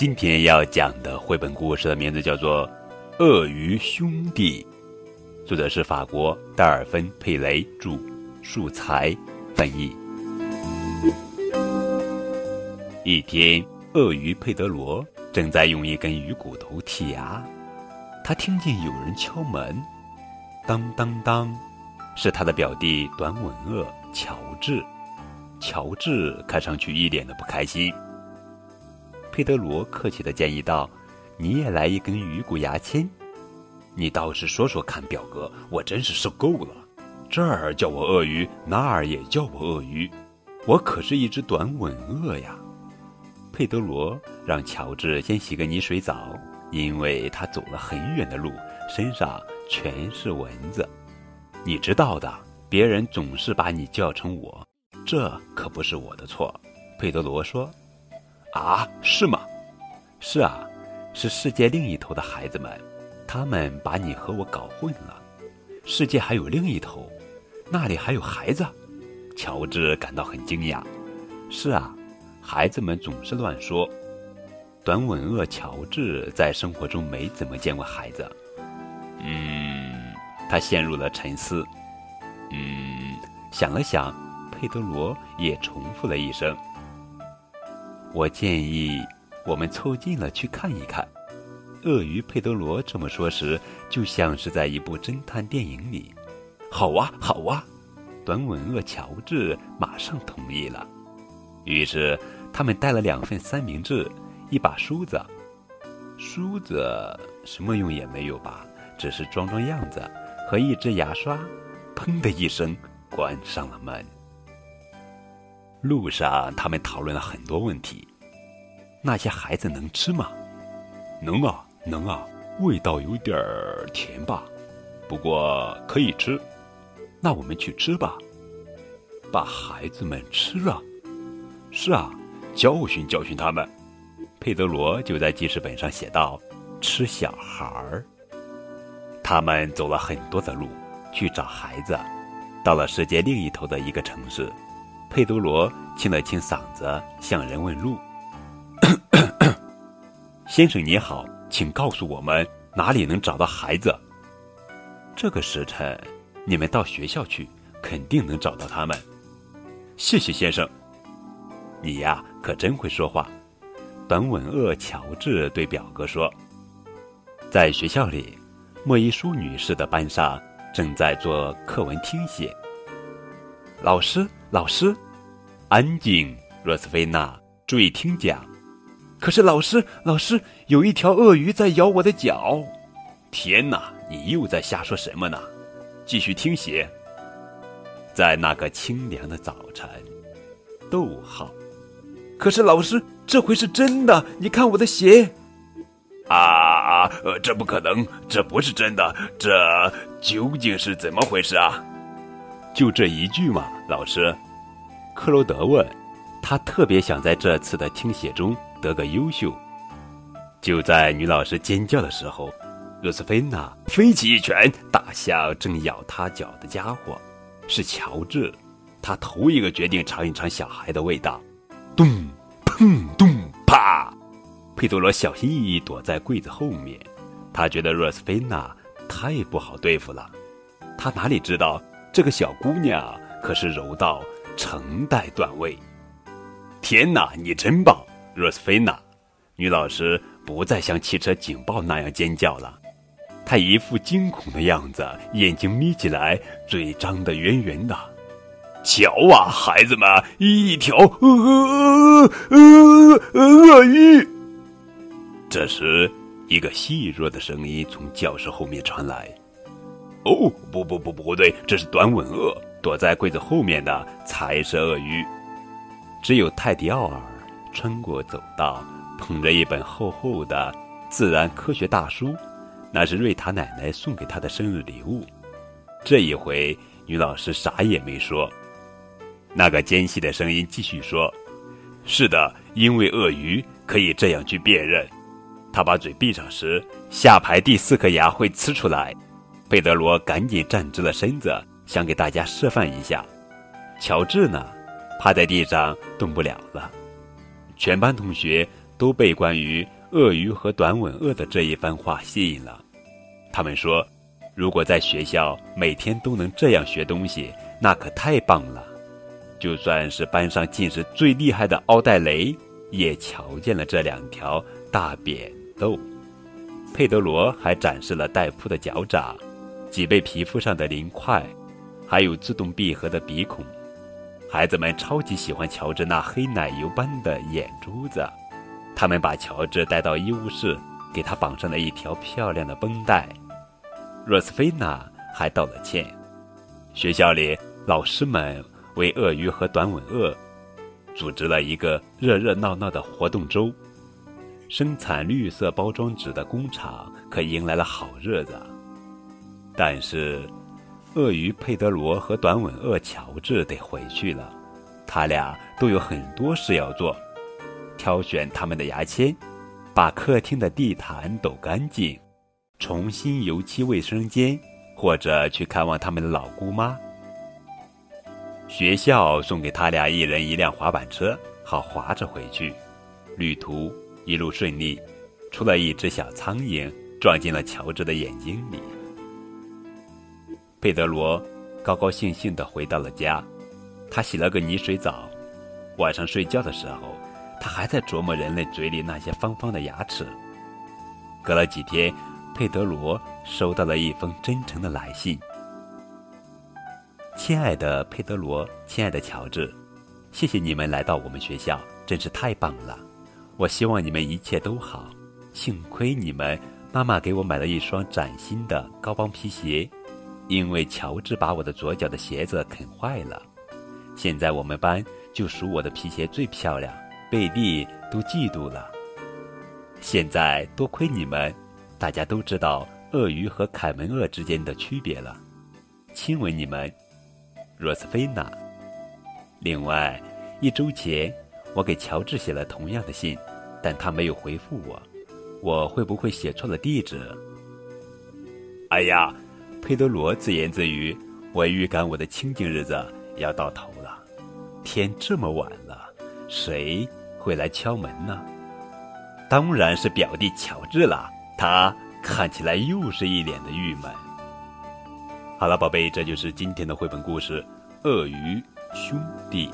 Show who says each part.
Speaker 1: 今天要讲的绘本故事的名字叫做《鳄鱼兄弟》，作者是法国戴尔芬·佩雷著，素材翻译。一天，鳄鱼佩德罗正在用一根鱼骨头剔牙，他听见有人敲门，当当当，是他的表弟短吻鳄乔治。乔治看上去一脸的不开心。佩德罗客气的建议道：“你也来一根鱼骨牙签。”你倒是说说看，表哥，我真是受够了。这儿叫我鳄鱼，那儿也叫我鳄鱼，我可是一只短吻鳄呀。佩德罗让乔治先洗个泥水澡，因为他走了很远的路，身上全是蚊子。你知道的，别人总是把你叫成我。这可不是我的错，佩德罗说：“啊，是吗？是啊，是世界另一头的孩子们，他们把你和我搞混了。世界还有另一头，那里还有孩子。”乔治感到很惊讶。“是啊，孩子们总是乱说。”短吻鳄乔治在生活中没怎么见过孩子。嗯，他陷入了沉思。嗯，想了想。佩德罗也重复了一声：“我建议我们凑近了去看一看。”鳄鱼佩德罗这么说时，就像是在一部侦探电影里。“好啊，好啊！”短吻鳄乔治马上同意了。于是他们带了两份三明治，一把梳子。梳子什么用也没有吧？只是装装样子。和一支牙刷。砰的一声，关上了门。路上，他们讨论了很多问题。那些孩子能吃吗？能啊，能啊，味道有点儿甜吧，不过可以吃。那我们去吃吧，把孩子们吃了。是啊，教训教训他们。佩德罗就在记事本上写道：“吃小孩儿。”他们走了很多的路去找孩子，到了世界另一头的一个城市。佩德罗清了清嗓子，向人问路：“ 先生你好，请告诉我们哪里能找到孩子？这个时辰，你们到学校去，肯定能找到他们。谢谢先生，你呀可真会说话。”短吻鳄乔治对表哥说：“在学校里，莫伊舒女士的班上正在做课文听写。”老师，老师，安静，若斯菲娜，注意听讲。可是，老师，老师，有一条鳄鱼在咬我的脚。天哪，你又在瞎说什么呢？继续听写。在那个清凉的早晨，逗号。可是，老师，这回是真的。你看我的鞋。啊啊，呃，这不可能，这不是真的。这究竟是怎么回事啊？就这一句嘛，老师，克罗德问。他特别想在这次的听写中得个优秀。就在女老师尖叫的时候，若斯菲娜飞起一拳打向正咬他脚的家伙，是乔治。他头一个决定尝一尝小孩的味道。咚，砰，咚，啪！佩多罗小心翼翼躲在柜子后面。他觉得若斯菲娜太不好对付了。他哪里知道？这个小姑娘可是柔道成代段位。天哪，你真棒，若斯菲娜！女老师不再像汽车警报那样尖叫了，她一副惊恐的样子，眼睛眯起来，嘴张得圆圆的。瞧啊，孩子们，一条鳄鳄鳄鱼！这时，一个细弱的声音从教室后面传来。哦，不不不不对，这是短吻鳄，躲在柜子后面的才是鳄鱼。只有泰迪奥尔穿过走道，捧着一本厚厚的自然科学大书，那是瑞塔奶奶送给他的生日礼物。这一回，女老师啥也没说。那个尖细的声音继续说：“是的，因为鳄鱼可以这样去辨认，他把嘴闭上时，下排第四颗牙会呲出来。”佩德罗赶紧站直了身子，想给大家示范一下。乔治呢，趴在地上动不了了。全班同学都被关于鳄鱼和短吻鳄的这一番话吸引了。他们说，如果在学校每天都能这样学东西，那可太棒了。就算是班上近视最厉害的奥黛雷，也瞧见了这两条大扁豆。佩德罗还展示了带扑的脚掌、脊背皮肤上的鳞块，还有自动闭合的鼻孔。孩子们超级喜欢乔治那黑奶油般的眼珠子。他们把乔治带到医务室，给他绑上了一条漂亮的绷带。若斯菲娜还道了歉。学校里，老师们为鳄鱼和短吻鳄组织了一个热热闹闹的活动周。生产绿色包装纸的工厂可迎来了好日子。但是，鳄鱼佩德罗和短吻鳄乔治得回去了，他俩都有很多事要做。挑选他们的牙签，把客厅的地毯抖干净，重新油漆卫生间，或者去看望他们的老姑妈。学校送给他俩一人一辆滑板车，好滑着回去。旅途一路顺利，除了一只小苍蝇撞进了乔治的眼睛里。佩德罗高高兴兴地回到了家，他洗了个泥水澡。晚上睡觉的时候。他还在琢磨人类嘴里那些方方的牙齿。隔了几天，佩德罗收到了一封真诚的来信：“亲爱的佩德罗，亲爱的乔治，谢谢你们来到我们学校，真是太棒了。我希望你们一切都好。幸亏你们，妈妈给我买了一双崭新的高帮皮鞋，因为乔治把我的左脚的鞋子啃坏了。现在我们班就数我的皮鞋最漂亮。”贝蒂都嫉妒了。现在多亏你们，大家都知道鳄鱼和凯门鳄之间的区别了。亲吻你们，罗斯菲娜。另外，一周前我给乔治写了同样的信，但他没有回复我。我会不会写错了地址？哎呀，佩德罗自言自语：“我预感我的清静日子要到头了。天这么晚了，谁？”会来敲门呢？当然是表弟乔治了。他看起来又是一脸的郁闷。好了，宝贝，这就是今天的绘本故事《鳄鱼兄弟》。